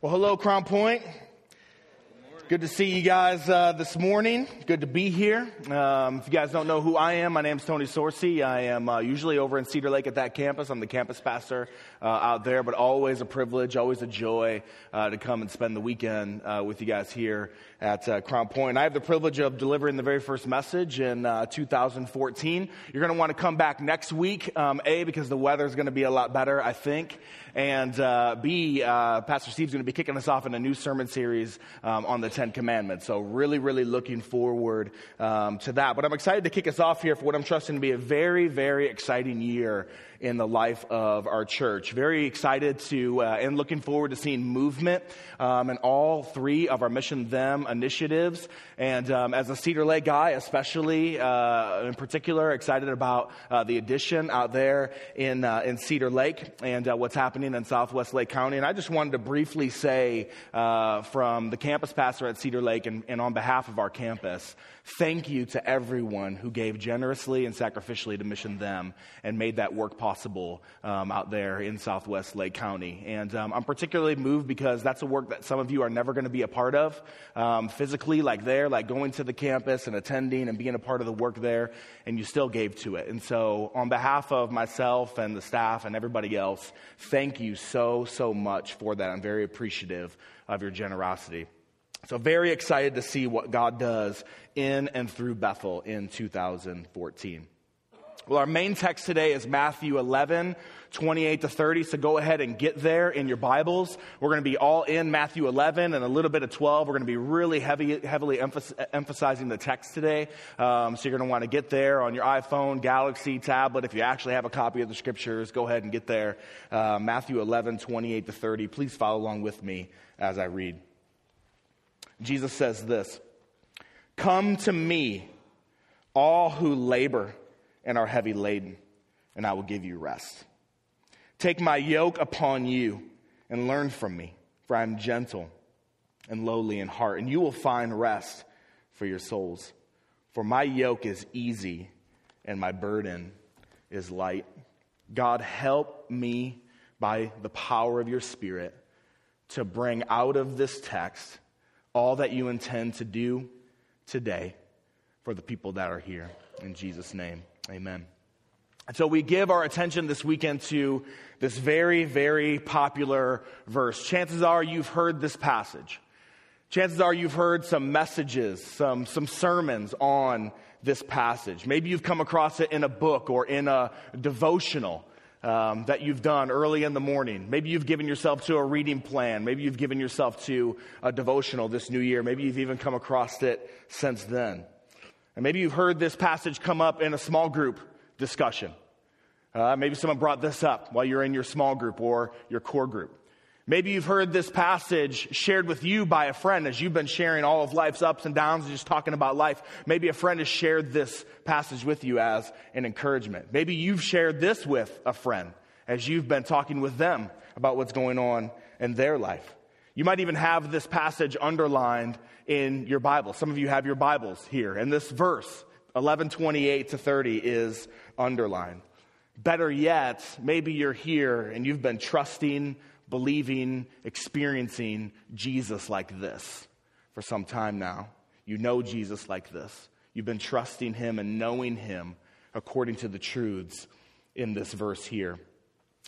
Well, hello, Crown Point. Good to see you guys uh, this morning. Good to be here. Um, if you guys don't know who I am, my name is Tony Sorci. I am uh, usually over in Cedar Lake at that campus. I'm the campus pastor uh, out there, but always a privilege, always a joy uh, to come and spend the weekend uh, with you guys here at uh, Crown Point. I have the privilege of delivering the very first message in 2014. You're going to want to come back next week, um, A, because the weather is going to be a lot better, I think, and B, Pastor Steve's going to be kicking us off in a new sermon series um, on the Ten Commandments. So, really, really looking forward um, to that. But I'm excited to kick us off here for what I'm trusting to be a very, very exciting year in the life of our church. Very excited to uh, and looking forward to seeing movement um, in all three of our Mission Them initiatives. And um, as a Cedar Lake guy, especially uh, in particular, excited about uh, the addition out there in uh, in Cedar Lake and uh, what's happening in Southwest Lake County. And I just wanted to briefly say uh, from the campus pastor at Cedar Lake and, and on behalf of our campus Thank you to everyone who gave generously and sacrificially to Mission Them and made that work possible um, out there in Southwest Lake County. And um, I'm particularly moved because that's a work that some of you are never going to be a part of um, physically, like there, like going to the campus and attending and being a part of the work there, and you still gave to it. And so, on behalf of myself and the staff and everybody else, thank you so, so much for that. I'm very appreciative of your generosity. So, very excited to see what God does in and through Bethel in 2014. Well, our main text today is Matthew 11, 28 to 30. So go ahead and get there in your Bibles. We're going to be all in Matthew 11 and a little bit of 12. We're going to be really heavy, heavily emphasizing the text today. Um, so you're going to want to get there on your iPhone, Galaxy, tablet. If you actually have a copy of the scriptures, go ahead and get there. Uh, Matthew 11, 28 to 30. Please follow along with me as I read. Jesus says this Come to me, all who labor and are heavy laden, and I will give you rest. Take my yoke upon you and learn from me, for I am gentle and lowly in heart, and you will find rest for your souls. For my yoke is easy and my burden is light. God, help me by the power of your Spirit to bring out of this text all that you intend to do today for the people that are here. In Jesus' name, amen. And so we give our attention this weekend to this very, very popular verse. Chances are you've heard this passage. Chances are you've heard some messages, some, some sermons on this passage. Maybe you've come across it in a book or in a devotional um, that you've done early in the morning. Maybe you've given yourself to a reading plan. Maybe you've given yourself to a devotional this new year. Maybe you've even come across it since then. And maybe you've heard this passage come up in a small group discussion. Uh, maybe someone brought this up while you're in your small group or your core group. Maybe you've heard this passage shared with you by a friend as you've been sharing all of life's ups and downs and just talking about life. Maybe a friend has shared this passage with you as an encouragement. Maybe you've shared this with a friend as you've been talking with them about what's going on in their life. You might even have this passage underlined in your Bible. Some of you have your Bibles here, and this verse, 1128 to 30, is underlined. Better yet, maybe you're here and you've been trusting believing, experiencing Jesus like this for some time now. You know Jesus like this. You've been trusting him and knowing him according to the truths in this verse here.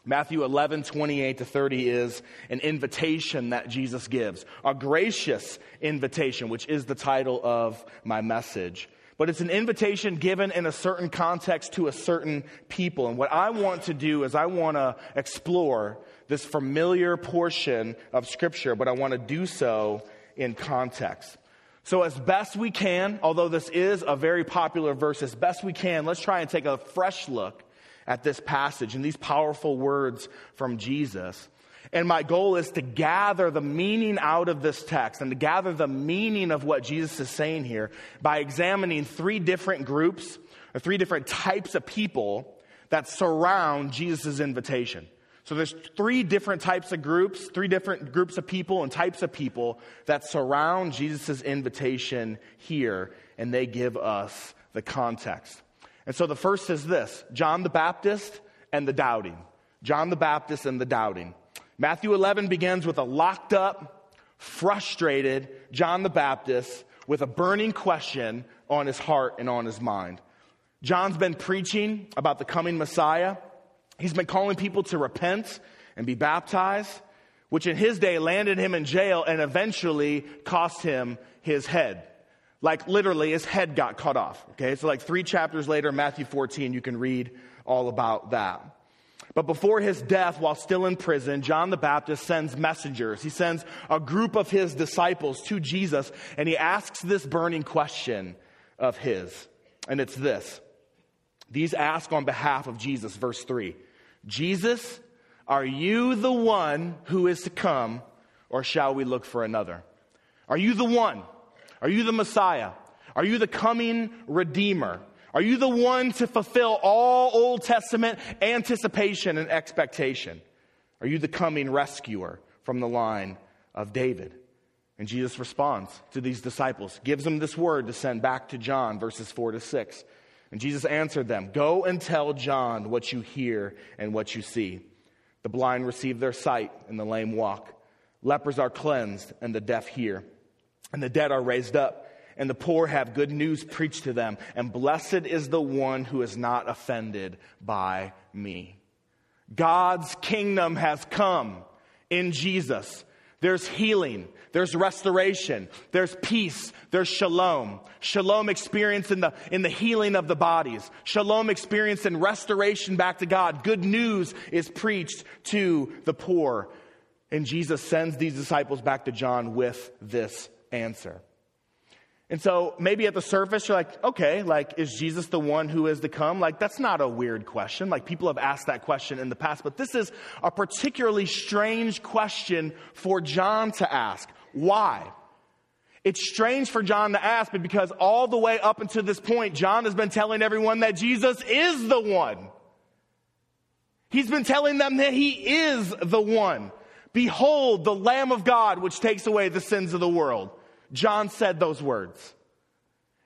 Matthew 11, 28 to 30 is an invitation that Jesus gives, a gracious invitation, which is the title of my message. But it's an invitation given in a certain context to a certain people. And what I want to do is I want to explore this familiar portion of Scripture, but I want to do so in context. So, as best we can, although this is a very popular verse, as best we can, let's try and take a fresh look at this passage and these powerful words from Jesus. And my goal is to gather the meaning out of this text and to gather the meaning of what Jesus is saying here by examining three different groups or three different types of people that surround Jesus' invitation. So there's three different types of groups, three different groups of people and types of people that surround Jesus' invitation here, and they give us the context. And so the first is this John the Baptist and the doubting. John the Baptist and the doubting. Matthew 11 begins with a locked up, frustrated John the Baptist with a burning question on his heart and on his mind. John's been preaching about the coming Messiah. He's been calling people to repent and be baptized, which in his day landed him in jail and eventually cost him his head. Like literally, his head got cut off. Okay, so like three chapters later, Matthew 14, you can read all about that. But before his death, while still in prison, John the Baptist sends messengers. He sends a group of his disciples to Jesus, and he asks this burning question of his. And it's this. These ask on behalf of Jesus, verse 3. Jesus, are you the one who is to come, or shall we look for another? Are you the one? Are you the Messiah? Are you the coming Redeemer? Are you the one to fulfill all Old Testament anticipation and expectation? Are you the coming rescuer from the line of David? And Jesus responds to these disciples, gives them this word to send back to John, verses 4 to 6. And Jesus answered them, Go and tell John what you hear and what you see. The blind receive their sight, and the lame walk. Lepers are cleansed, and the deaf hear. And the dead are raised up and the poor have good news preached to them. And blessed is the one who is not offended by me. God's kingdom has come in Jesus. There's healing. There's restoration. There's peace. There's shalom. Shalom experience in the, in the healing of the bodies. Shalom experience in restoration back to God. Good news is preached to the poor. And Jesus sends these disciples back to John with this answer. And so maybe at the surface, you're like, okay, like, is Jesus the one who is to come? Like, that's not a weird question. Like, people have asked that question in the past, but this is a particularly strange question for John to ask. Why? It's strange for John to ask, but because all the way up until this point, John has been telling everyone that Jesus is the one. He's been telling them that he is the one. Behold, the Lamb of God, which takes away the sins of the world. John said those words.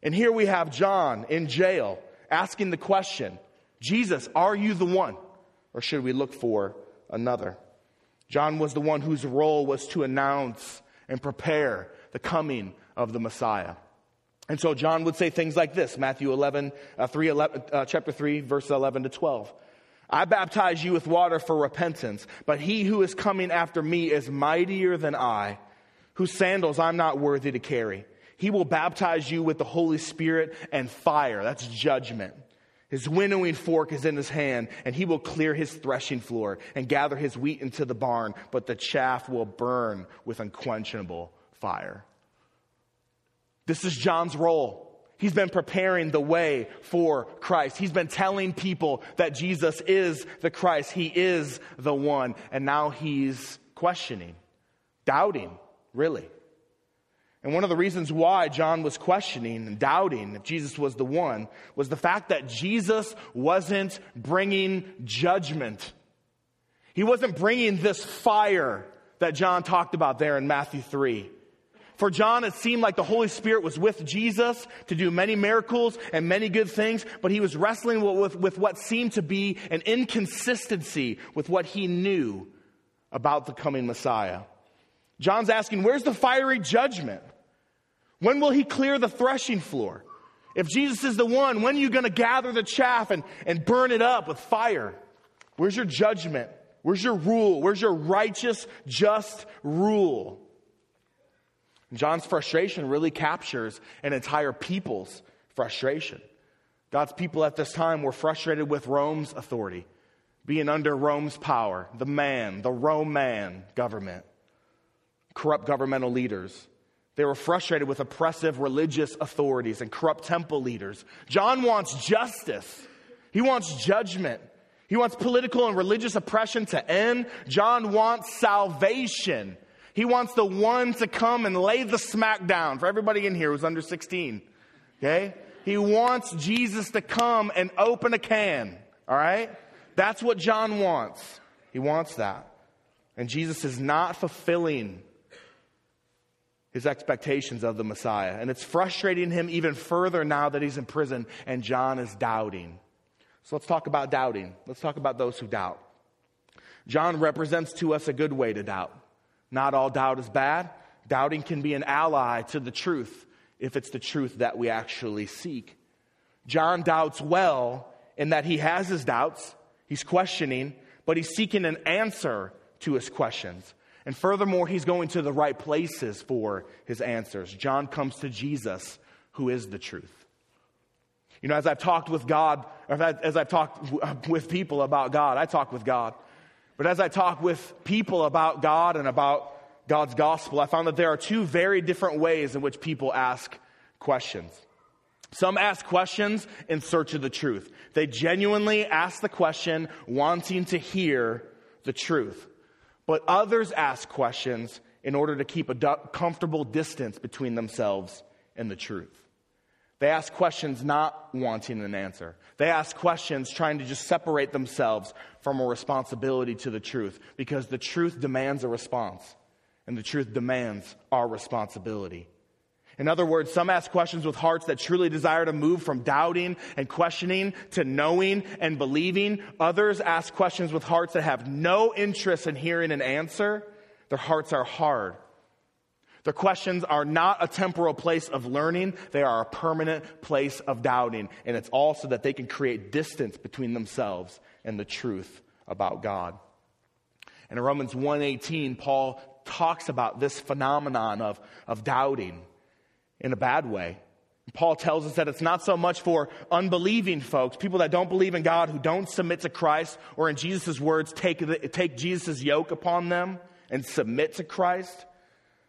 And here we have John in jail asking the question Jesus, are you the one? Or should we look for another? John was the one whose role was to announce and prepare the coming of the Messiah. And so John would say things like this Matthew 11, uh, 3, 11 uh, chapter 3, verse 11 to 12. I baptize you with water for repentance, but he who is coming after me is mightier than I whose sandals I'm not worthy to carry. He will baptize you with the Holy Spirit and fire. That's judgment. His winnowing fork is in his hand, and he will clear his threshing floor and gather his wheat into the barn, but the chaff will burn with unquenchable fire. This is John's role. He's been preparing the way for Christ. He's been telling people that Jesus is the Christ. He is the one. And now he's questioning, doubting really. And one of the reasons why John was questioning and doubting if Jesus was the one was the fact that Jesus wasn't bringing judgment. He wasn't bringing this fire that John talked about there in Matthew 3. For John, it seemed like the Holy Spirit was with Jesus to do many miracles and many good things, but he was wrestling with, with, what seemed to be an inconsistency with what he knew about the coming Messiah. John's asking, where's the fiery judgment? When will he clear the threshing floor? If Jesus is the one, when are you going to gather the chaff and, and burn it up with fire? Where's your judgment? Where's your rule? Where's your righteous, just rule? John's frustration really captures an entire people's frustration. God's people at this time were frustrated with Rome's authority, being under Rome's power, the man, the Roman government corrupt governmental leaders. They were frustrated with oppressive religious authorities and corrupt temple leaders. John wants justice. He wants judgment. He wants political and religious oppression to end. John wants salvation. He wants the one to come and lay the smack down for everybody in here who's under 16. Okay? He wants Jesus to come and open a can. All right? That's what John wants. He wants that. And Jesus is not fulfilling his expectations of the Messiah. And it's frustrating him even further now that he's in prison and John is doubting. So let's talk about doubting. Let's talk about those who doubt. John represents to us a good way to doubt. Not all doubt is bad. Doubting can be an ally to the truth if it's the truth that we actually seek. John doubts well in that he has his doubts, he's questioning, but he's seeking an answer to his questions. And furthermore, he's going to the right places for his answers. John comes to Jesus, who is the truth. You know, as I've talked with God, as I've talked with people about God, I talk with God. But as I talk with people about God and about God's gospel, I found that there are two very different ways in which people ask questions. Some ask questions in search of the truth. They genuinely ask the question wanting to hear the truth. But others ask questions in order to keep a comfortable distance between themselves and the truth. They ask questions not wanting an answer. They ask questions trying to just separate themselves from a responsibility to the truth because the truth demands a response and the truth demands our responsibility. In other words, some ask questions with hearts that truly desire to move from doubting and questioning to knowing and believing. Others ask questions with hearts that have no interest in hearing an answer. Their hearts are hard. Their questions are not a temporal place of learning, they are a permanent place of doubting. And it's also that they can create distance between themselves and the truth about God. And in Romans 1:18, Paul talks about this phenomenon of, of doubting in a bad way. Paul tells us that it's not so much for unbelieving folks, people that don't believe in God, who don't submit to Christ, or in Jesus' words, take, take Jesus' yoke upon them and submit to Christ.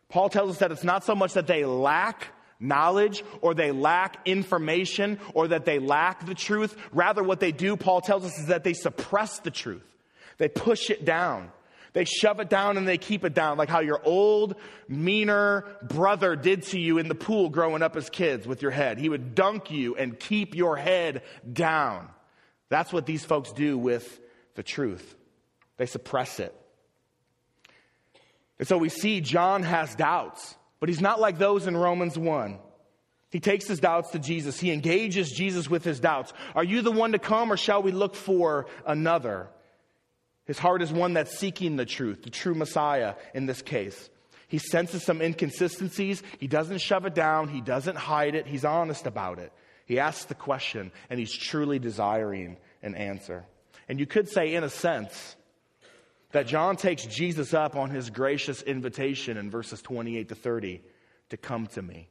Paul tells us that it's not so much that they lack knowledge or they lack information or that they lack the truth. Rather, what they do, Paul tells us, is that they suppress the truth. They push it down. They shove it down and they keep it down, like how your old, meaner brother did to you in the pool growing up as kids with your head. He would dunk you and keep your head down. That's what these folks do with the truth. They suppress it. And so we see John has doubts, but he's not like those in Romans 1. He takes his doubts to Jesus. He engages Jesus with his doubts. Are you the one to come or shall we look for another? His heart is one that's seeking the truth, the true Messiah in this case. He senses some inconsistencies. He doesn't shove it down. He doesn't hide it. He's honest about it. He asks the question, and he's truly desiring an answer. And you could say, in a sense, that John takes Jesus up on his gracious invitation in verses 28 to 30 to come to me.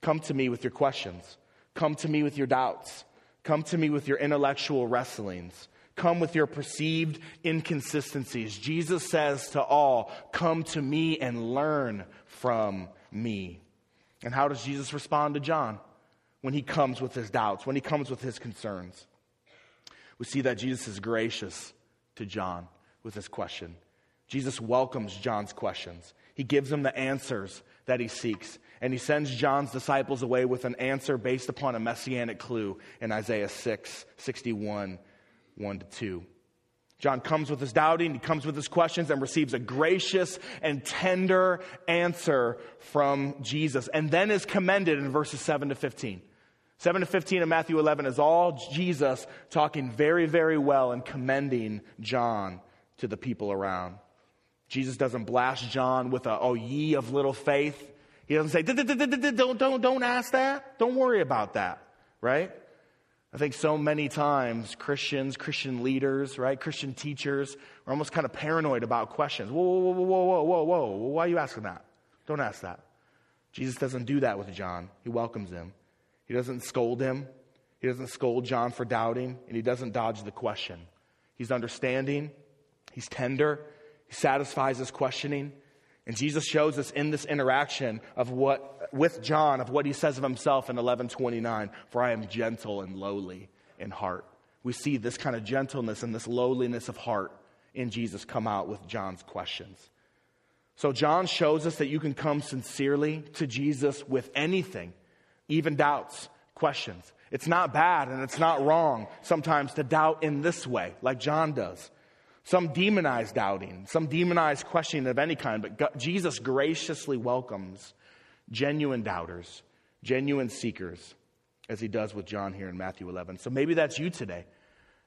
Come to me with your questions. Come to me with your doubts. Come to me with your intellectual wrestlings come with your perceived inconsistencies. Jesus says to all, Come to me and learn from me. And how does Jesus respond to John when he comes with his doubts, when he comes with his concerns? We see that Jesus is gracious to John with his question. Jesus welcomes John's questions. He gives him the answers that he seeks. And he sends John's disciples away with an answer based upon a messianic clue in Isaiah 6, 61 1 to 2. John comes with his doubting, he comes with his questions, and receives a gracious and tender answer from Jesus, and then is commended in verses 7 to 15. 7 to 15 of Matthew 11 is all Jesus talking very, very well and commending John to the people around. Jesus doesn't blast John with a, oh, ye of little faith. He doesn't say, don't, don't, don't ask that. Don't worry about that, right? I think so many times Christians, Christian leaders, right, Christian teachers are almost kind of paranoid about questions. Whoa, whoa, whoa, whoa, whoa, whoa, whoa. Why are you asking that? Don't ask that. Jesus doesn't do that with John. He welcomes him. He doesn't scold him. He doesn't scold John for doubting, and he doesn't dodge the question. He's understanding. He's tender. He satisfies his questioning. And Jesus shows us in this interaction of what, with John, of what he says of himself in 1129, for I am gentle and lowly in heart. We see this kind of gentleness and this lowliness of heart in Jesus come out with John's questions. So John shows us that you can come sincerely to Jesus with anything, even doubts, questions. It's not bad and it's not wrong sometimes to doubt in this way, like John does. Some demonize doubting, some demonize questioning of any kind, but Jesus graciously welcomes genuine doubters, genuine seekers, as he does with John here in Matthew 11. So maybe that's you today.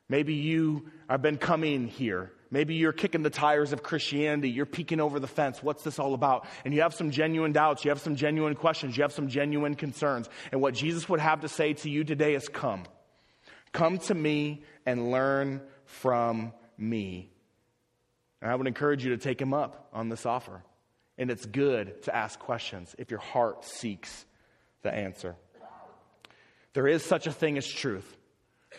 Maybe you have been coming here Maybe you're kicking the tires of Christianity. You're peeking over the fence. What's this all about? And you have some genuine doubts. You have some genuine questions. You have some genuine concerns. And what Jesus would have to say to you today is come. Come to me and learn from me. And I would encourage you to take him up on this offer. And it's good to ask questions if your heart seeks the answer. There is such a thing as truth.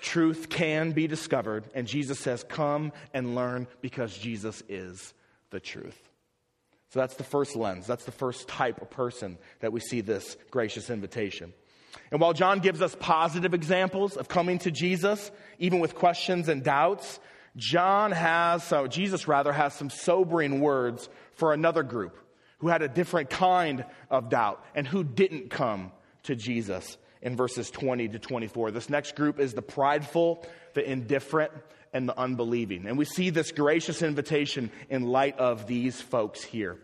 Truth can be discovered, and Jesus says, Come and learn because Jesus is the truth. So that's the first lens. That's the first type of person that we see this gracious invitation. And while John gives us positive examples of coming to Jesus, even with questions and doubts, John has, so Jesus rather, has some sobering words for another group who had a different kind of doubt and who didn't come to Jesus in verses 20 to 24. This next group is the prideful, the indifferent, and the unbelieving. And we see this gracious invitation in light of these folks here.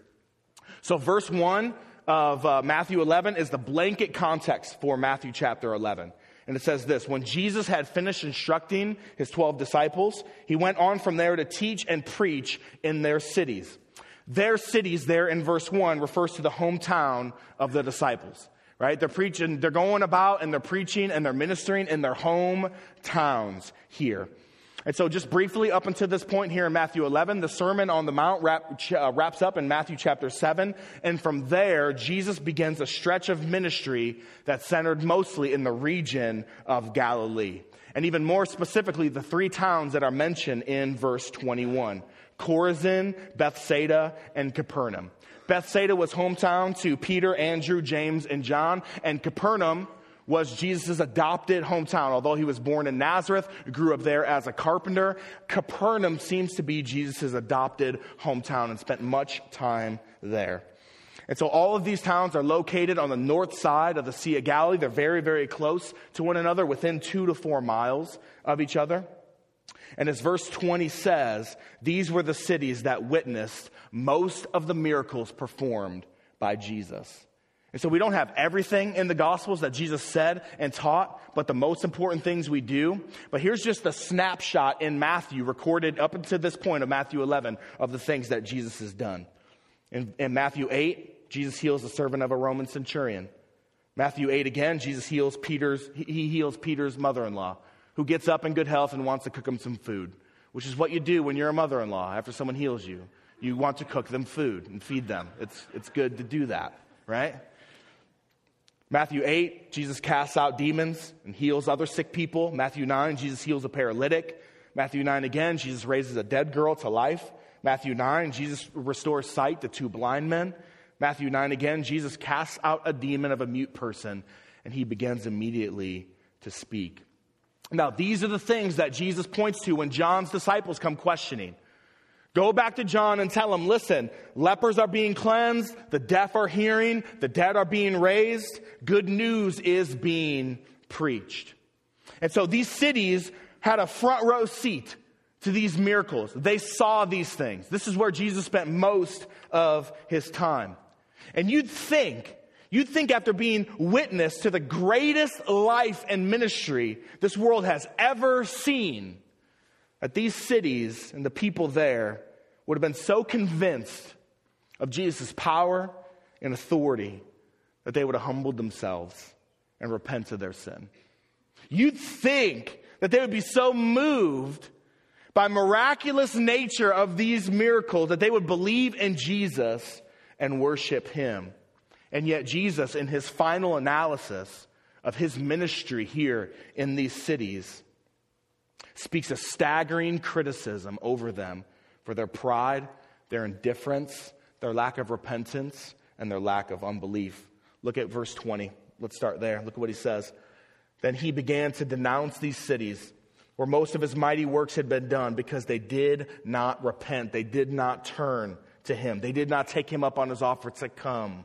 So, verse 1 of uh, Matthew 11 is the blanket context for Matthew chapter 11. And it says this When Jesus had finished instructing his 12 disciples, he went on from there to teach and preach in their cities. Their cities, there in verse 1, refers to the hometown of the disciples right? They're preaching, they're going about and they're preaching and they're ministering in their hometowns here. And so, just briefly, up until this point here in Matthew 11, the Sermon on the Mount wrap, uh, wraps up in Matthew chapter 7. And from there, Jesus begins a stretch of ministry that's centered mostly in the region of Galilee. And even more specifically, the three towns that are mentioned in verse 21 Chorazin, Bethsaida, and Capernaum. Bethsaida was hometown to Peter, Andrew, James, and John, and Capernaum was Jesus' adopted hometown. Although he was born in Nazareth, grew up there as a carpenter, Capernaum seems to be Jesus' adopted hometown and spent much time there. And so all of these towns are located on the north side of the Sea of Galilee. They're very, very close to one another, within two to four miles of each other. And as verse 20 says, these were the cities that witnessed most of the miracles performed by Jesus. And so we don't have everything in the Gospels that Jesus said and taught, but the most important things we do. But here's just a snapshot in Matthew, recorded up until this point of Matthew 11, of the things that Jesus has done. In, in Matthew 8, Jesus heals the servant of a Roman centurion. Matthew 8 again, Jesus heals Peter's, he heals Peter's mother in law who gets up in good health and wants to cook him some food, which is what you do when you're a mother in law after someone heals you. You want to cook them food and feed them. It's, it's good to do that, right? Matthew 8, Jesus casts out demons and heals other sick people. Matthew 9, Jesus heals a paralytic. Matthew 9 again, Jesus raises a dead girl to life. Matthew 9, Jesus restores sight to two blind men. Matthew 9 again, Jesus casts out a demon of a mute person and he begins immediately to speak. Now, these are the things that Jesus points to when John's disciples come questioning. Go back to John and tell him, listen, lepers are being cleansed, the deaf are hearing, the dead are being raised, good news is being preached. And so these cities had a front row seat to these miracles. They saw these things. This is where Jesus spent most of his time. And you'd think You'd think after being witness to the greatest life and ministry this world has ever seen, that these cities and the people there would have been so convinced of Jesus' power and authority that they would have humbled themselves and repent of their sin. You'd think that they would be so moved by miraculous nature of these miracles that they would believe in Jesus and worship him. And yet, Jesus, in his final analysis of his ministry here in these cities, speaks a staggering criticism over them for their pride, their indifference, their lack of repentance, and their lack of unbelief. Look at verse 20. Let's start there. Look at what he says. Then he began to denounce these cities where most of his mighty works had been done because they did not repent. They did not turn to him. They did not take him up on his offer to come.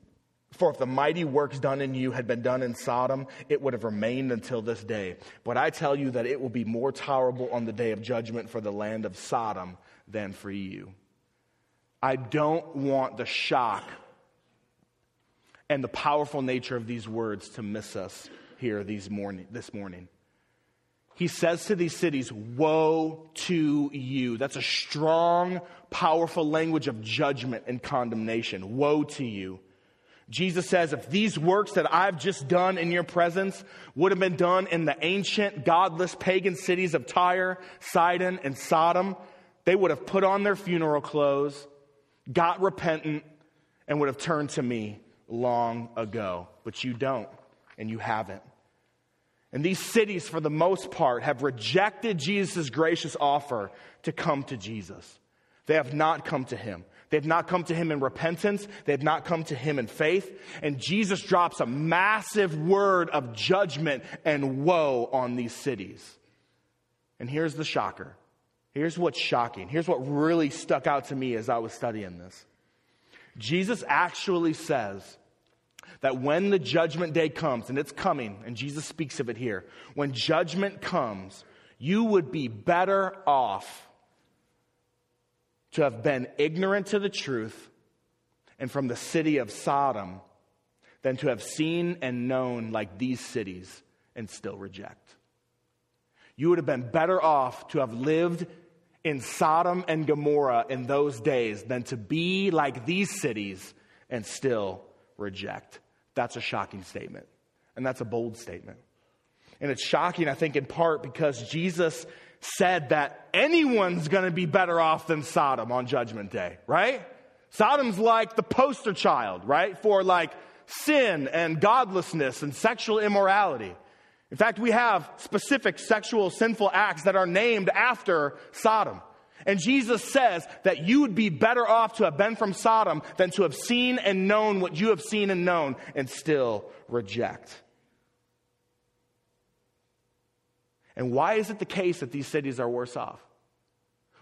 For if the mighty works done in you had been done in Sodom, it would have remained until this day. But I tell you that it will be more tolerable on the day of judgment for the land of Sodom than for you. I don't want the shock and the powerful nature of these words to miss us here these morning, this morning. He says to these cities, Woe to you. That's a strong, powerful language of judgment and condemnation. Woe to you. Jesus says, if these works that I've just done in your presence would have been done in the ancient, godless, pagan cities of Tyre, Sidon, and Sodom, they would have put on their funeral clothes, got repentant, and would have turned to me long ago. But you don't, and you haven't. And these cities, for the most part, have rejected Jesus' gracious offer to come to Jesus. They have not come to him. They have not come to him in repentance. They have not come to him in faith. And Jesus drops a massive word of judgment and woe on these cities. And here's the shocker. Here's what's shocking. Here's what really stuck out to me as I was studying this. Jesus actually says that when the judgment day comes, and it's coming, and Jesus speaks of it here, when judgment comes, you would be better off to have been ignorant to the truth and from the city of Sodom than to have seen and known like these cities and still reject. You would have been better off to have lived in Sodom and Gomorrah in those days than to be like these cities and still reject. That's a shocking statement. And that's a bold statement. And it's shocking, I think, in part because Jesus said that anyone's going to be better off than Sodom on Judgment Day, right? Sodom's like the poster child, right? For like sin and godlessness and sexual immorality. In fact, we have specific sexual sinful acts that are named after Sodom. And Jesus says that you would be better off to have been from Sodom than to have seen and known what you have seen and known and still reject. And why is it the case that these cities are worse off?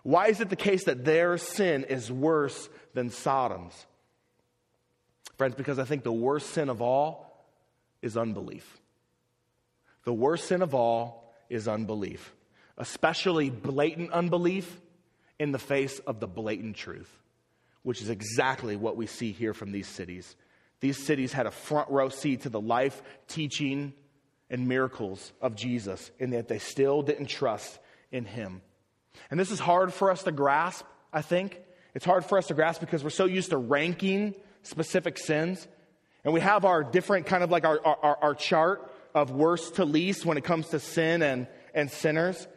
Why is it the case that their sin is worse than Sodom's? Friends, because I think the worst sin of all is unbelief. The worst sin of all is unbelief, especially blatant unbelief in the face of the blatant truth, which is exactly what we see here from these cities. These cities had a front row seat to the life, teaching, and miracles of Jesus, and yet they still didn't trust in him. And this is hard for us to grasp, I think. It's hard for us to grasp because we're so used to ranking specific sins. And we have our different kind of like our, our, our chart of worst to least when it comes to sin and, and sinners.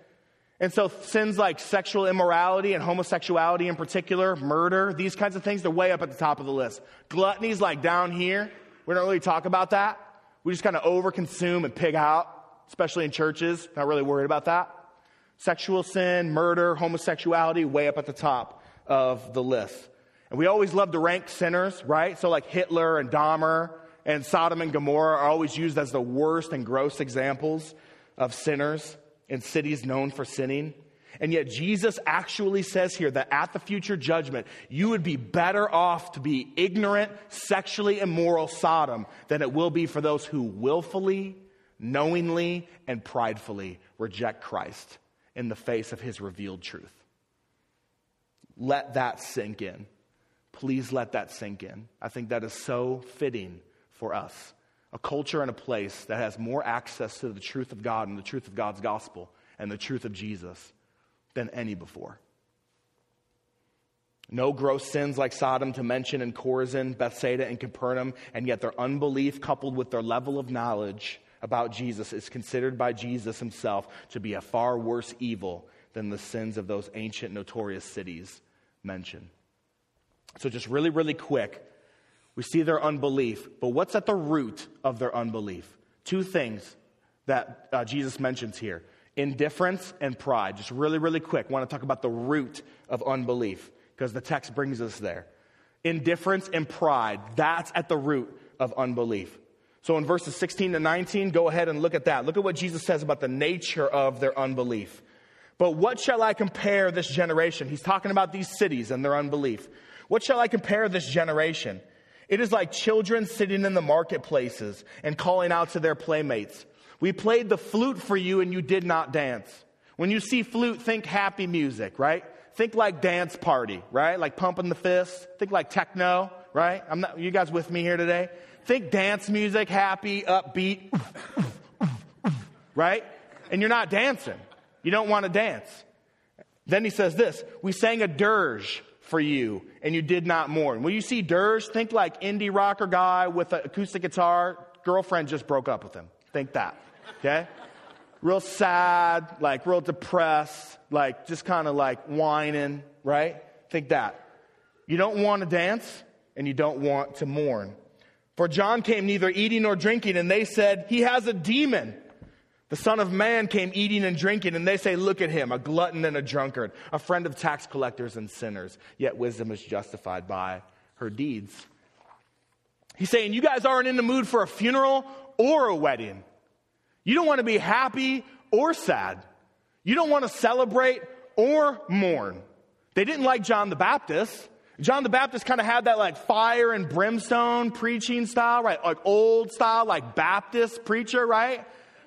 And so sins like sexual immorality and homosexuality in particular, murder, these kinds of things, they're way up at the top of the list. Gluttony's like down here. We don't really talk about that. We just kind of overconsume and pig out, especially in churches. Not really worried about that. Sexual sin, murder, homosexuality, way up at the top of the list. And we always love to rank sinners, right? So like Hitler and Dahmer and Sodom and Gomorrah are always used as the worst and gross examples of sinners in cities known for sinning. And yet, Jesus actually says here that at the future judgment, you would be better off to be ignorant, sexually immoral Sodom than it will be for those who willfully, knowingly, and pridefully reject Christ in the face of his revealed truth. Let that sink in. Please let that sink in. I think that is so fitting for us a culture and a place that has more access to the truth of God and the truth of God's gospel and the truth of Jesus than any before. No gross sins like Sodom to mention in Chorazin, Bethsaida, and Capernaum, and yet their unbelief coupled with their level of knowledge about Jesus is considered by Jesus himself to be a far worse evil than the sins of those ancient notorious cities mentioned. So, just really, really quick, we see their unbelief, but what's at the root of their unbelief? Two things that uh, Jesus mentions here indifference and pride. Just really, really quick, I want to talk about the root of unbelief because the text brings us there. Indifference and pride, that's at the root of unbelief. So in verses 16 to 19, go ahead and look at that. Look at what Jesus says about the nature of their unbelief. But what shall I compare this generation? He's talking about these cities and their unbelief. What shall I compare this generation? It is like children sitting in the marketplaces and calling out to their playmates. We played the flute for you and you did not dance. When you see flute, think happy music, right? Think like dance party, right? Like pumping the fist. Think like techno, right? I'm not, you guys with me here today? Think dance music, happy, upbeat, right? And you're not dancing. You don't want to dance. Then he says this, we sang a dirge for you and you did not mourn. When you see dirge, think like indie rocker guy with an acoustic guitar. Girlfriend just broke up with him. Think that. Okay? real sad, like real depressed, like just kind of like whining, right? Think that. You don't want to dance and you don't want to mourn. For John came neither eating nor drinking, and they said, He has a demon. The Son of Man came eating and drinking, and they say, Look at him, a glutton and a drunkard, a friend of tax collectors and sinners. Yet wisdom is justified by her deeds. He's saying, You guys aren't in the mood for a funeral or a wedding. You don't want to be happy or sad. You don't want to celebrate or mourn. They didn't like John the Baptist. John the Baptist kind of had that like fire and brimstone preaching style, right? Like old style, like Baptist preacher, right?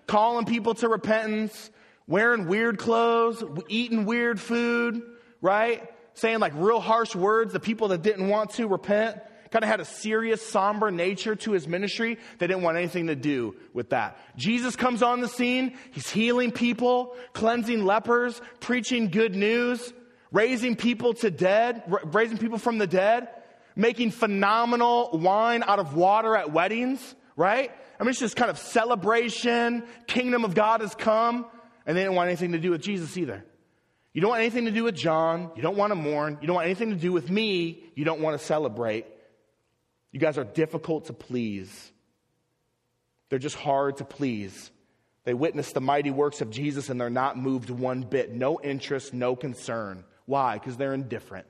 calling people to repentance, wearing weird clothes, eating weird food, right? Saying like real harsh words to people that didn't want to repent. Kind of had a serious, somber nature to his ministry. They didn't want anything to do with that. Jesus comes on the scene. He's healing people, cleansing lepers, preaching good news, raising people to dead, raising people from the dead, making phenomenal wine out of water at weddings, right? I mean, it's just kind of celebration. Kingdom of God has come. And they didn't want anything to do with Jesus either. You don't want anything to do with John. You don't want to mourn. You don't want anything to do with me. You don't want to celebrate. You guys are difficult to please. They're just hard to please. They witness the mighty works of Jesus and they're not moved one bit. No interest, no concern. Why? Because they're indifferent.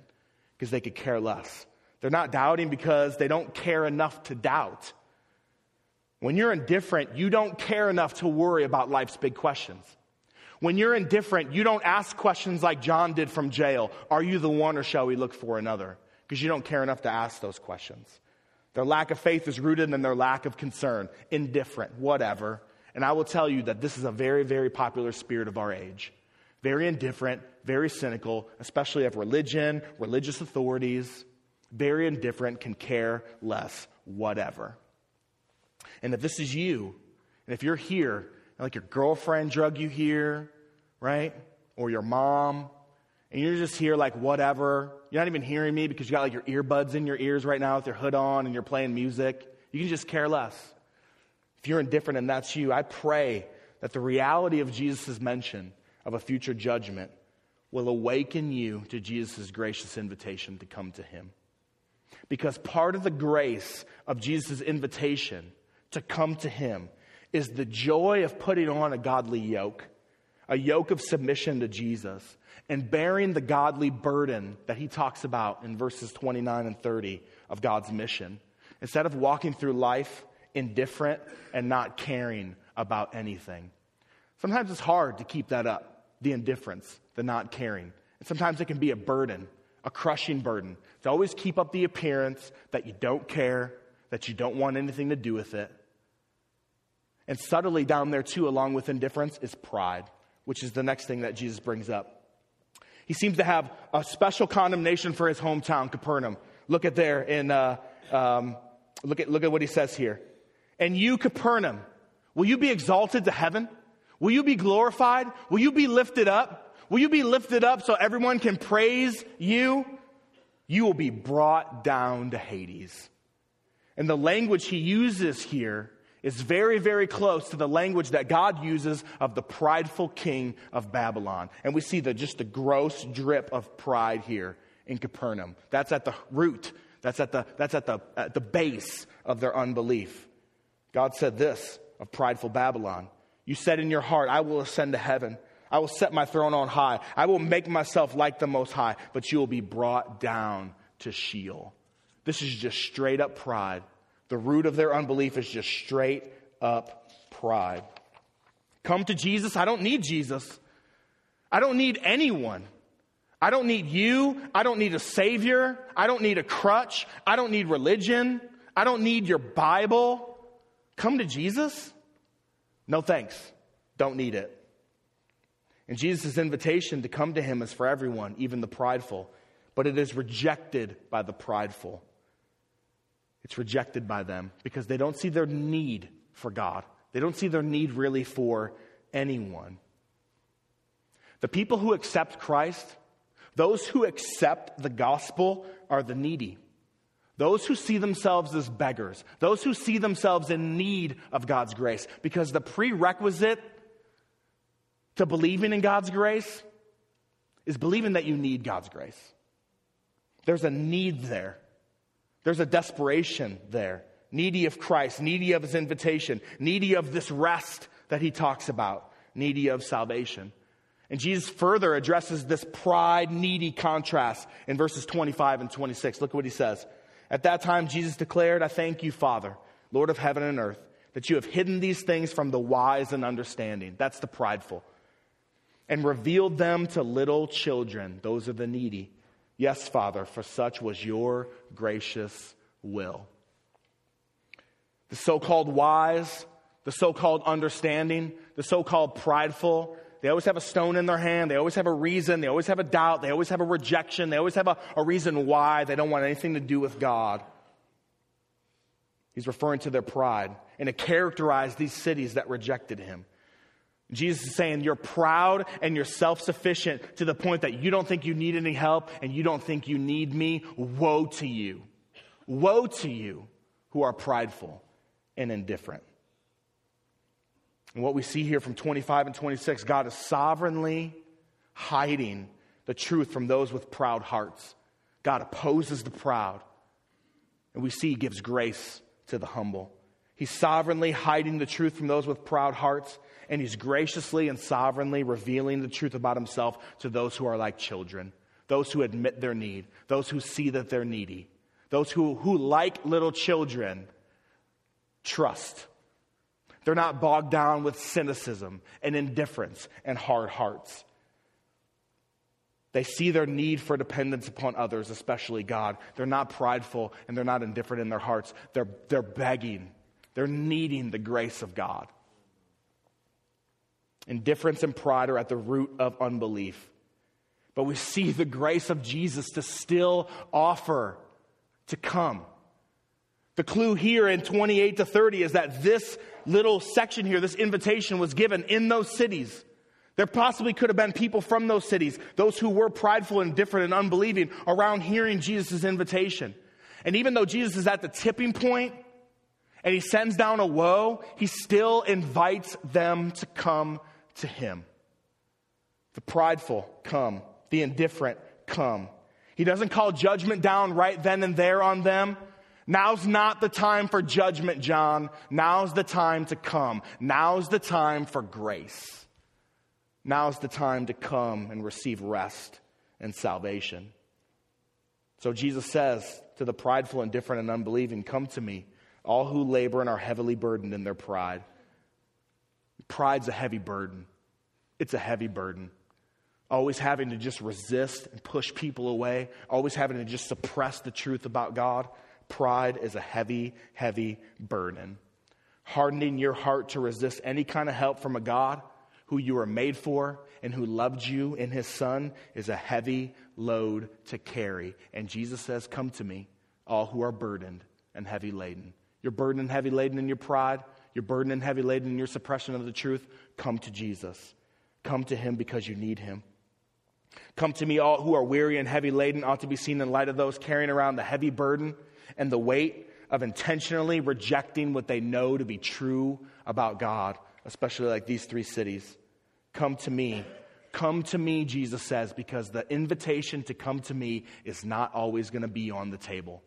Because they could care less. They're not doubting because they don't care enough to doubt. When you're indifferent, you don't care enough to worry about life's big questions. When you're indifferent, you don't ask questions like John did from jail Are you the one or shall we look for another? Because you don't care enough to ask those questions. Their lack of faith is rooted in their lack of concern, indifferent, whatever. And I will tell you that this is a very, very popular spirit of our age. Very indifferent, very cynical, especially of religion, religious authorities. Very indifferent, can care less, whatever. And if this is you, and if you're here, like your girlfriend drug you here, right? Or your mom, and you're just here like whatever. You're not even hearing me because you got like your earbuds in your ears right now with your hood on and you're playing music. You can just care less. If you're indifferent and that's you, I pray that the reality of Jesus' mention of a future judgment will awaken you to Jesus' gracious invitation to come to him. Because part of the grace of Jesus' invitation to come to Him is the joy of putting on a godly yoke, a yoke of submission to Jesus, and bearing the godly burden that He talks about in verses 29 and 30 of God's mission. Instead of walking through life indifferent and not caring about anything. Sometimes it's hard to keep that up, the indifference, the not caring. And sometimes it can be a burden, a crushing burden, to always keep up the appearance that you don't care, that you don't want anything to do with it. And subtly down there, too, along with indifference, is pride, which is the next thing that Jesus brings up. He seems to have a special condemnation for his hometown, Capernaum. Look at there in, uh, um, look, at, look at what he says here. And you, Capernaum, will you be exalted to heaven? Will you be glorified? Will you be lifted up? Will you be lifted up so everyone can praise you? You will be brought down to Hades. And the language he uses here is very, very close to the language that God uses of the prideful king of Babylon. And we see the, just the gross drip of pride here in Capernaum. That's at the root, that's at the, that's at the, at the base of their unbelief. God said this of prideful Babylon You said in your heart, I will ascend to heaven. I will set my throne on high. I will make myself like the Most High, but you will be brought down to Sheol. This is just straight up pride the root of their unbelief is just straight up pride. Come to Jesus. I don't need Jesus. I don't need anyone. I don't need you. I don't need a savior. I don't need a crutch. I don't need religion. I don't need your Bible. Come to Jesus? No thanks. Don't need it. And Jesus' invitation to come to him is for everyone, even the prideful, but it is rejected by the prideful. It's rejected by them because they don't see their need for God. They don't see their need really for anyone. The people who accept Christ, those who accept the gospel, are the needy. Those who see themselves as beggars, those who see themselves in need of God's grace, because the prerequisite to believing in God's grace is believing that you need God's grace. There's a need there, there's a desperation there. Needy of Christ, needy of his invitation, needy of this rest that he talks about, needy of salvation. And Jesus further addresses this pride needy contrast in verses 25 and 26. Look at what he says. At that time, Jesus declared, I thank you, Father, Lord of heaven and earth, that you have hidden these things from the wise and understanding. That's the prideful. And revealed them to little children. Those are the needy. Yes, Father, for such was your gracious will. The so called wise, the so called understanding, the so called prideful, they always have a stone in their hand. They always have a reason. They always have a doubt. They always have a rejection. They always have a, a reason why they don't want anything to do with God. He's referring to their pride and to characterize these cities that rejected him. Jesus is saying, You're proud and you're self sufficient to the point that you don't think you need any help and you don't think you need me. Woe to you. Woe to you who are prideful and indifferent. And what we see here from 25 and 26, God is sovereignly hiding the truth from those with proud hearts. God opposes the proud. And we see he gives grace to the humble. He's sovereignly hiding the truth from those with proud hearts, and he's graciously and sovereignly revealing the truth about himself to those who are like children, those who admit their need, those who see that they're needy, those who, who like little children, trust they're not bogged down with cynicism and indifference and hard hearts. They see their need for dependence upon others, especially God. They're not prideful and they're not indifferent in their hearts. They're, they're begging, they're needing the grace of God. Indifference and pride are at the root of unbelief. But we see the grace of Jesus to still offer to come. The clue here in 28 to 30 is that this little section here, this invitation was given in those cities. There possibly could have been people from those cities, those who were prideful and different and unbelieving, around hearing Jesus' invitation. And even though Jesus is at the tipping point and he sends down a woe, he still invites them to come to him. The prideful come, the indifferent come. He doesn't call judgment down right then and there on them. Now's not the time for judgment, John. Now's the time to come. Now's the time for grace. Now's the time to come and receive rest and salvation. So Jesus says to the prideful, indifferent, and unbelieving, Come to me, all who labor and are heavily burdened in their pride. Pride's a heavy burden. It's a heavy burden. Always having to just resist and push people away, always having to just suppress the truth about God. Pride is a heavy, heavy burden. Hardening your heart to resist any kind of help from a God who you were made for and who loved you in his Son is a heavy load to carry. And Jesus says, Come to me, all who are burdened and heavy laden. You're burdened and heavy laden in your pride. You're burdened and heavy laden in your suppression of the truth. Come to Jesus. Come to him because you need him. Come to me, all who are weary and heavy laden, ought to be seen in light of those carrying around the heavy burden and the weight of intentionally rejecting what they know to be true about God, especially like these three cities. Come to me. Come to me, Jesus says, because the invitation to come to me is not always going to be on the table.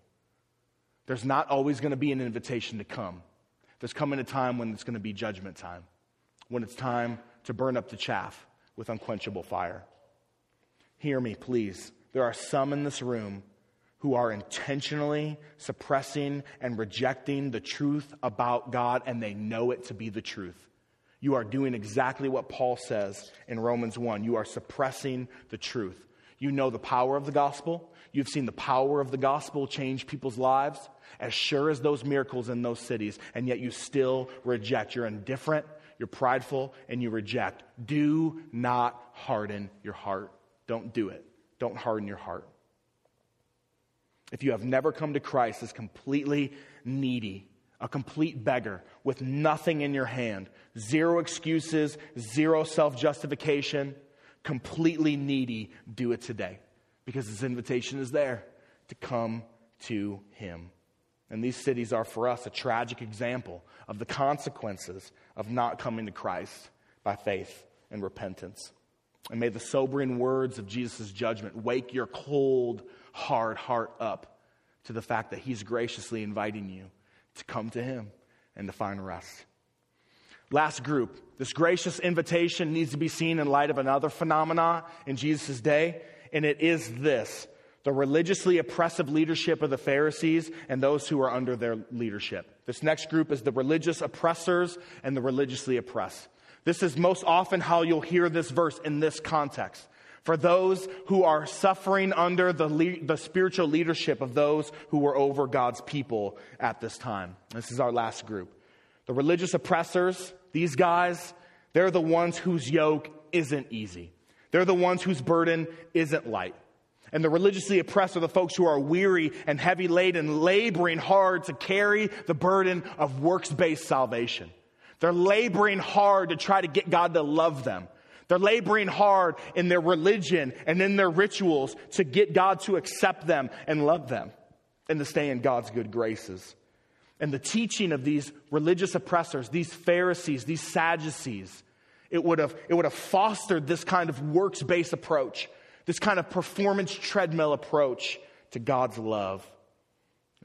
There's not always going to be an invitation to come. There's coming a time when it's going to be judgment time, when it's time to burn up the chaff with unquenchable fire. Hear me, please. There are some in this room who are intentionally suppressing and rejecting the truth about God, and they know it to be the truth. You are doing exactly what Paul says in Romans 1. You are suppressing the truth. You know the power of the gospel. You've seen the power of the gospel change people's lives as sure as those miracles in those cities, and yet you still reject. You're indifferent, you're prideful, and you reject. Do not harden your heart. Don't do it. Don't harden your heart. If you have never come to Christ as completely needy, a complete beggar with nothing in your hand, zero excuses, zero self justification, completely needy, do it today because his invitation is there to come to him. And these cities are for us a tragic example of the consequences of not coming to Christ by faith and repentance. And may the sobering words of Jesus' judgment wake your cold, hard heart up to the fact that he's graciously inviting you to come to him and to find rest. Last group, this gracious invitation needs to be seen in light of another phenomena in Jesus' day, and it is this the religiously oppressive leadership of the Pharisees and those who are under their leadership. This next group is the religious oppressors and the religiously oppressed. This is most often how you'll hear this verse in this context. For those who are suffering under the, le- the spiritual leadership of those who were over God's people at this time. This is our last group. The religious oppressors, these guys, they're the ones whose yoke isn't easy. They're the ones whose burden isn't light. And the religiously oppressed are the folks who are weary and heavy laden, laboring hard to carry the burden of works based salvation. They're laboring hard to try to get God to love them. They're laboring hard in their religion and in their rituals to get God to accept them and love them and to stay in God's good graces. And the teaching of these religious oppressors, these Pharisees, these Sadducees, it would have, it would have fostered this kind of works based approach, this kind of performance treadmill approach to God's love.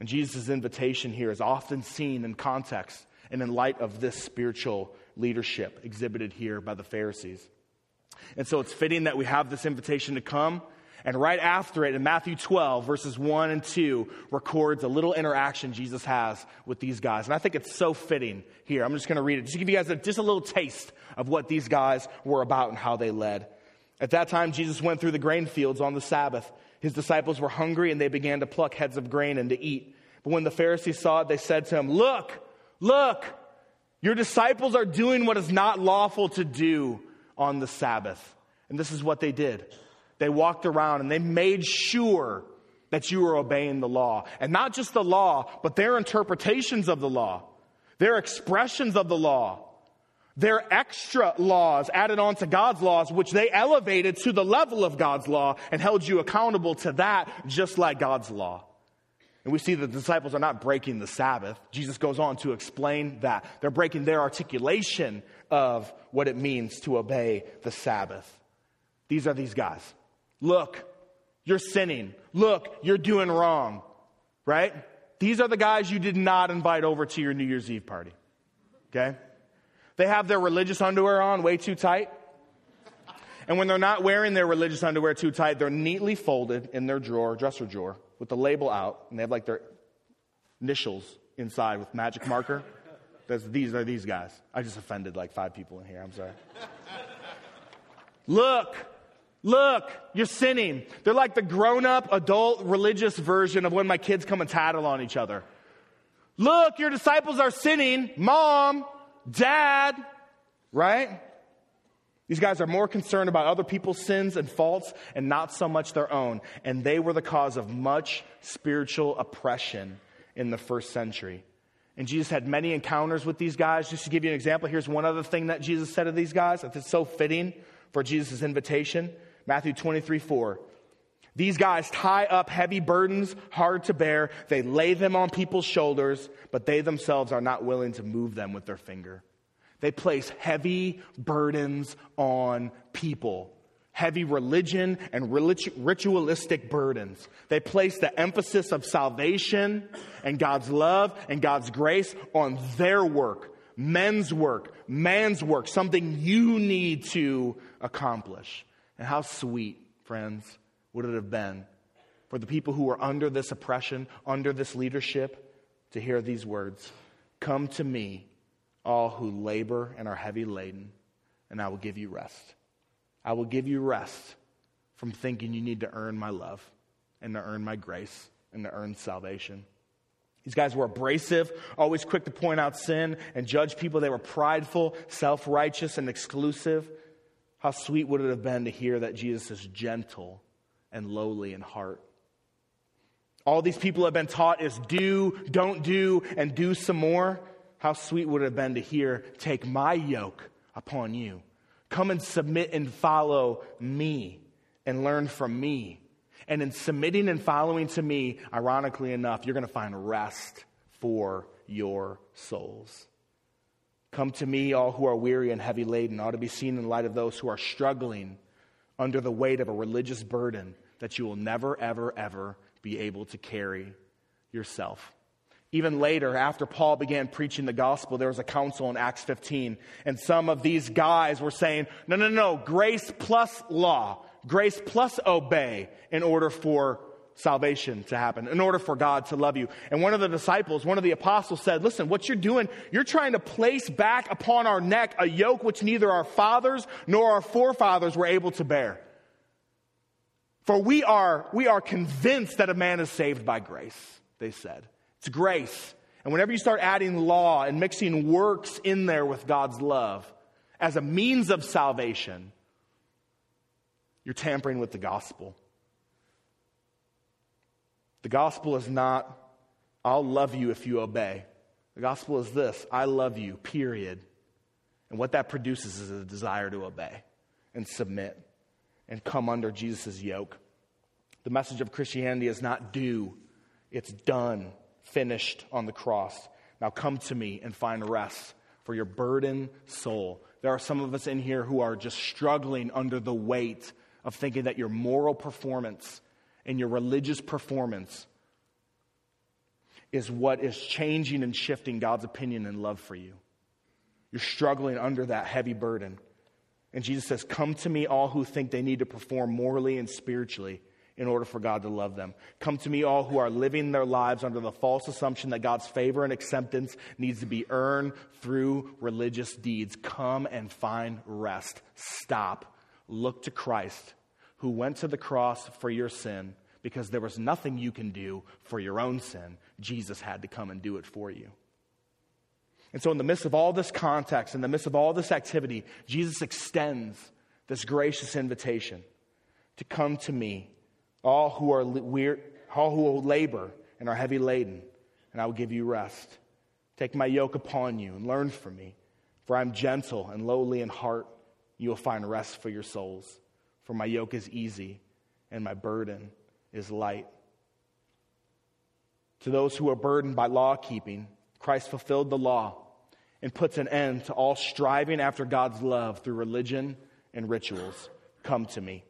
And Jesus' invitation here is often seen in context and in light of this spiritual leadership exhibited here by the Pharisees. And so it's fitting that we have this invitation to come. And right after it, in Matthew 12, verses 1 and 2, records a little interaction Jesus has with these guys. And I think it's so fitting here. I'm just going to read it, just to give you guys a, just a little taste of what these guys were about and how they led. At that time, Jesus went through the grain fields on the Sabbath. His disciples were hungry and they began to pluck heads of grain and to eat. But when the Pharisees saw it, they said to him, Look, look, your disciples are doing what is not lawful to do on the Sabbath. And this is what they did. They walked around and they made sure that you were obeying the law. And not just the law, but their interpretations of the law, their expressions of the law, their extra laws added on to God's laws, which they elevated to the level of God's law and held you accountable to that, just like God's law. And we see that the disciples are not breaking the Sabbath. Jesus goes on to explain that. They're breaking their articulation of what it means to obey the Sabbath. These are these guys. Look, you're sinning. Look, you're doing wrong. Right? These are the guys you did not invite over to your New Year's Eve party. Okay? They have their religious underwear on way too tight. And when they're not wearing their religious underwear too tight, they're neatly folded in their drawer, dresser drawer with the label out, and they have like their initials inside with magic marker. That's, these are these guys. I just offended like five people in here. I'm sorry. look, look, you're sinning. They're like the grown up, adult, religious version of when my kids come and tattle on each other. Look, your disciples are sinning. Mom, dad, right? These guys are more concerned about other people's sins and faults and not so much their own. And they were the cause of much spiritual oppression in the first century. And Jesus had many encounters with these guys. Just to give you an example, here's one other thing that Jesus said to these guys that's so fitting for Jesus' invitation Matthew 23 4. These guys tie up heavy burdens, hard to bear. They lay them on people's shoulders, but they themselves are not willing to move them with their finger. They place heavy burdens on people, heavy religion and ritualistic burdens. They place the emphasis of salvation and God's love and God's grace on their work, men's work, man's work, something you need to accomplish. And how sweet, friends, would it have been for the people who were under this oppression, under this leadership, to hear these words Come to me all who labor and are heavy laden, and I will give you rest. I will give you rest from thinking you need to earn my love and to earn my grace and to earn salvation. These guys were abrasive, always quick to point out sin and judge people. They were prideful, self righteous, and exclusive. How sweet would it have been to hear that Jesus is gentle and lowly in heart? All these people have been taught is do, don't do, and do some more. How sweet would it have been to hear, take my yoke upon you. Come and submit and follow me and learn from me. And in submitting and following to me, ironically enough, you're going to find rest for your souls. Come to me, all who are weary and heavy laden, ought to be seen in light of those who are struggling under the weight of a religious burden that you will never, ever, ever be able to carry yourself. Even later, after Paul began preaching the gospel, there was a council in Acts 15, and some of these guys were saying, no, no, no, grace plus law grace plus obey in order for salvation to happen, in order for God to love you. And one of the disciples, one of the apostles said, Listen, what you're doing, you're trying to place back upon our neck a yoke which neither our fathers nor our forefathers were able to bear. For we are, we are convinced that a man is saved by grace, they said. It's grace. And whenever you start adding law and mixing works in there with God's love as a means of salvation, you're tampering with the gospel. The gospel is not, I'll love you if you obey. The gospel is this I love you, period. And what that produces is a desire to obey and submit and come under Jesus' yoke. The message of Christianity is not do, it's done, finished on the cross. Now come to me and find rest for your burdened soul. There are some of us in here who are just struggling under the weight of thinking that your moral performance and your religious performance is what is changing and shifting God's opinion and love for you. You're struggling under that heavy burden. And Jesus says, Come to me, all who think they need to perform morally and spiritually in order for God to love them. Come to me, all who are living their lives under the false assumption that God's favor and acceptance needs to be earned through religious deeds. Come and find rest. Stop look to Christ, who went to the cross for your sin because there was nothing you can do for your own sin. Jesus had to come and do it for you. And so, in the midst of all this context, in the midst of all this activity, Jesus extends this gracious invitation to come to me, all who are weird, all who labor and are heavy laden, and I will give you rest. Take my yoke upon you and learn from me, for I am gentle and lowly in heart you will find rest for your souls. For my yoke is easy and my burden is light. To those who are burdened by law keeping, Christ fulfilled the law and puts an end to all striving after God's love through religion and rituals. Come to me.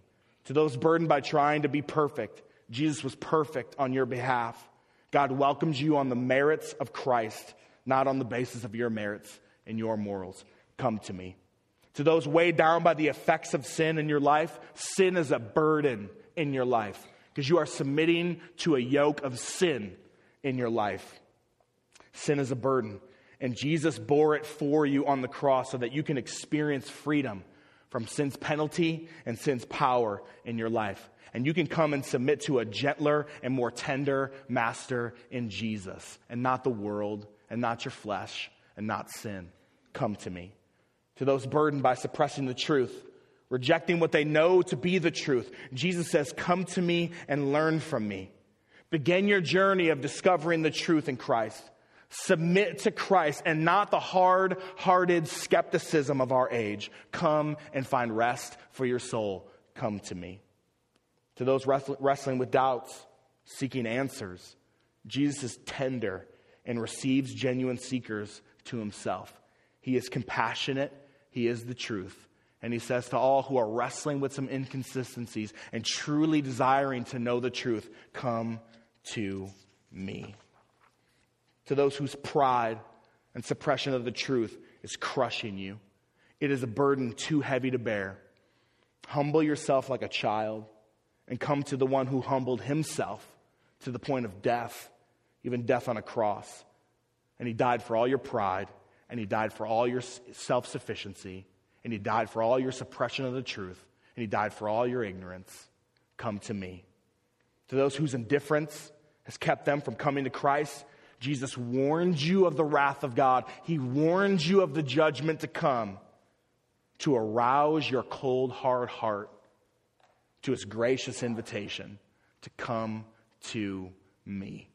To those burdened by trying to be perfect, Jesus was perfect on your behalf. God welcomes you on the merits of Christ, not on the basis of your merits and your morals. Come to me. To those weighed down by the effects of sin in your life, sin is a burden in your life because you are submitting to a yoke of sin in your life. Sin is a burden, and Jesus bore it for you on the cross so that you can experience freedom from sin's penalty and sin's power in your life. And you can come and submit to a gentler and more tender master in Jesus, and not the world, and not your flesh, and not sin. Come to me to those burdened by suppressing the truth, rejecting what they know to be the truth. Jesus says, Come to me and learn from me. Begin your journey of discovering the truth in Christ. Submit to Christ and not the hard hearted skepticism of our age. Come and find rest for your soul. Come to me. To those wrestling with doubts, seeking answers, Jesus is tender and receives genuine seekers to himself. He is compassionate he is the truth. And he says to all who are wrestling with some inconsistencies and truly desiring to know the truth, come to me. To those whose pride and suppression of the truth is crushing you, it is a burden too heavy to bear. Humble yourself like a child and come to the one who humbled himself to the point of death, even death on a cross. And he died for all your pride and he died for all your self sufficiency, and he died for all your suppression of the truth, and he died for all your ignorance. come to me. To those whose indifference has kept them from coming to Christ, Jesus warned you of the wrath of God. He warned you of the judgment to come to arouse your cold, hard heart to his gracious invitation to come to me.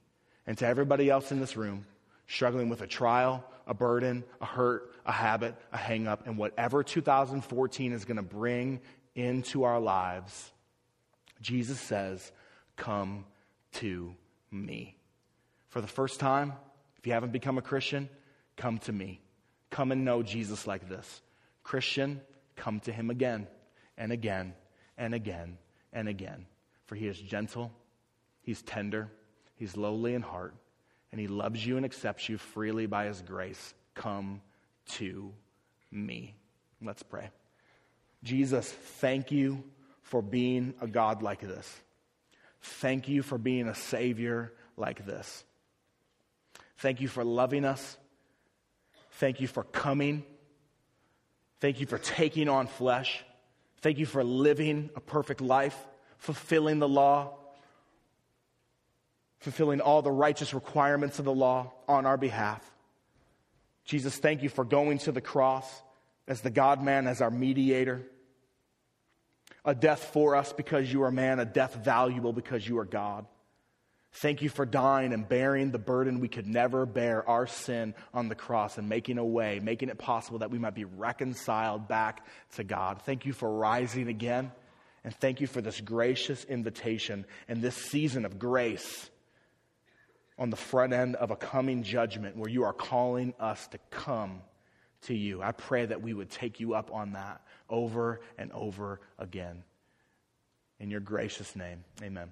And to everybody else in this room struggling with a trial, a burden, a hurt, a habit, a hang up, and whatever 2014 is going to bring into our lives, Jesus says, Come to me. For the first time, if you haven't become a Christian, come to me. Come and know Jesus like this. Christian, come to him again and again and again and again. For he is gentle, he's tender, he's lowly in heart, and he loves you and accepts you freely by his grace. Come to me. Let's pray. Jesus, thank you for being a God like this. Thank you for being a Savior like this. Thank you for loving us. Thank you for coming. Thank you for taking on flesh. Thank you for living a perfect life, fulfilling the law, fulfilling all the righteous requirements of the law on our behalf. Jesus, thank you for going to the cross as the God man, as our mediator. A death for us because you are man, a death valuable because you are God. Thank you for dying and bearing the burden we could never bear, our sin on the cross, and making a way, making it possible that we might be reconciled back to God. Thank you for rising again. And thank you for this gracious invitation and this season of grace on the front end of a coming judgment where you are calling us to come to you. I pray that we would take you up on that over and over again. In your gracious name, amen.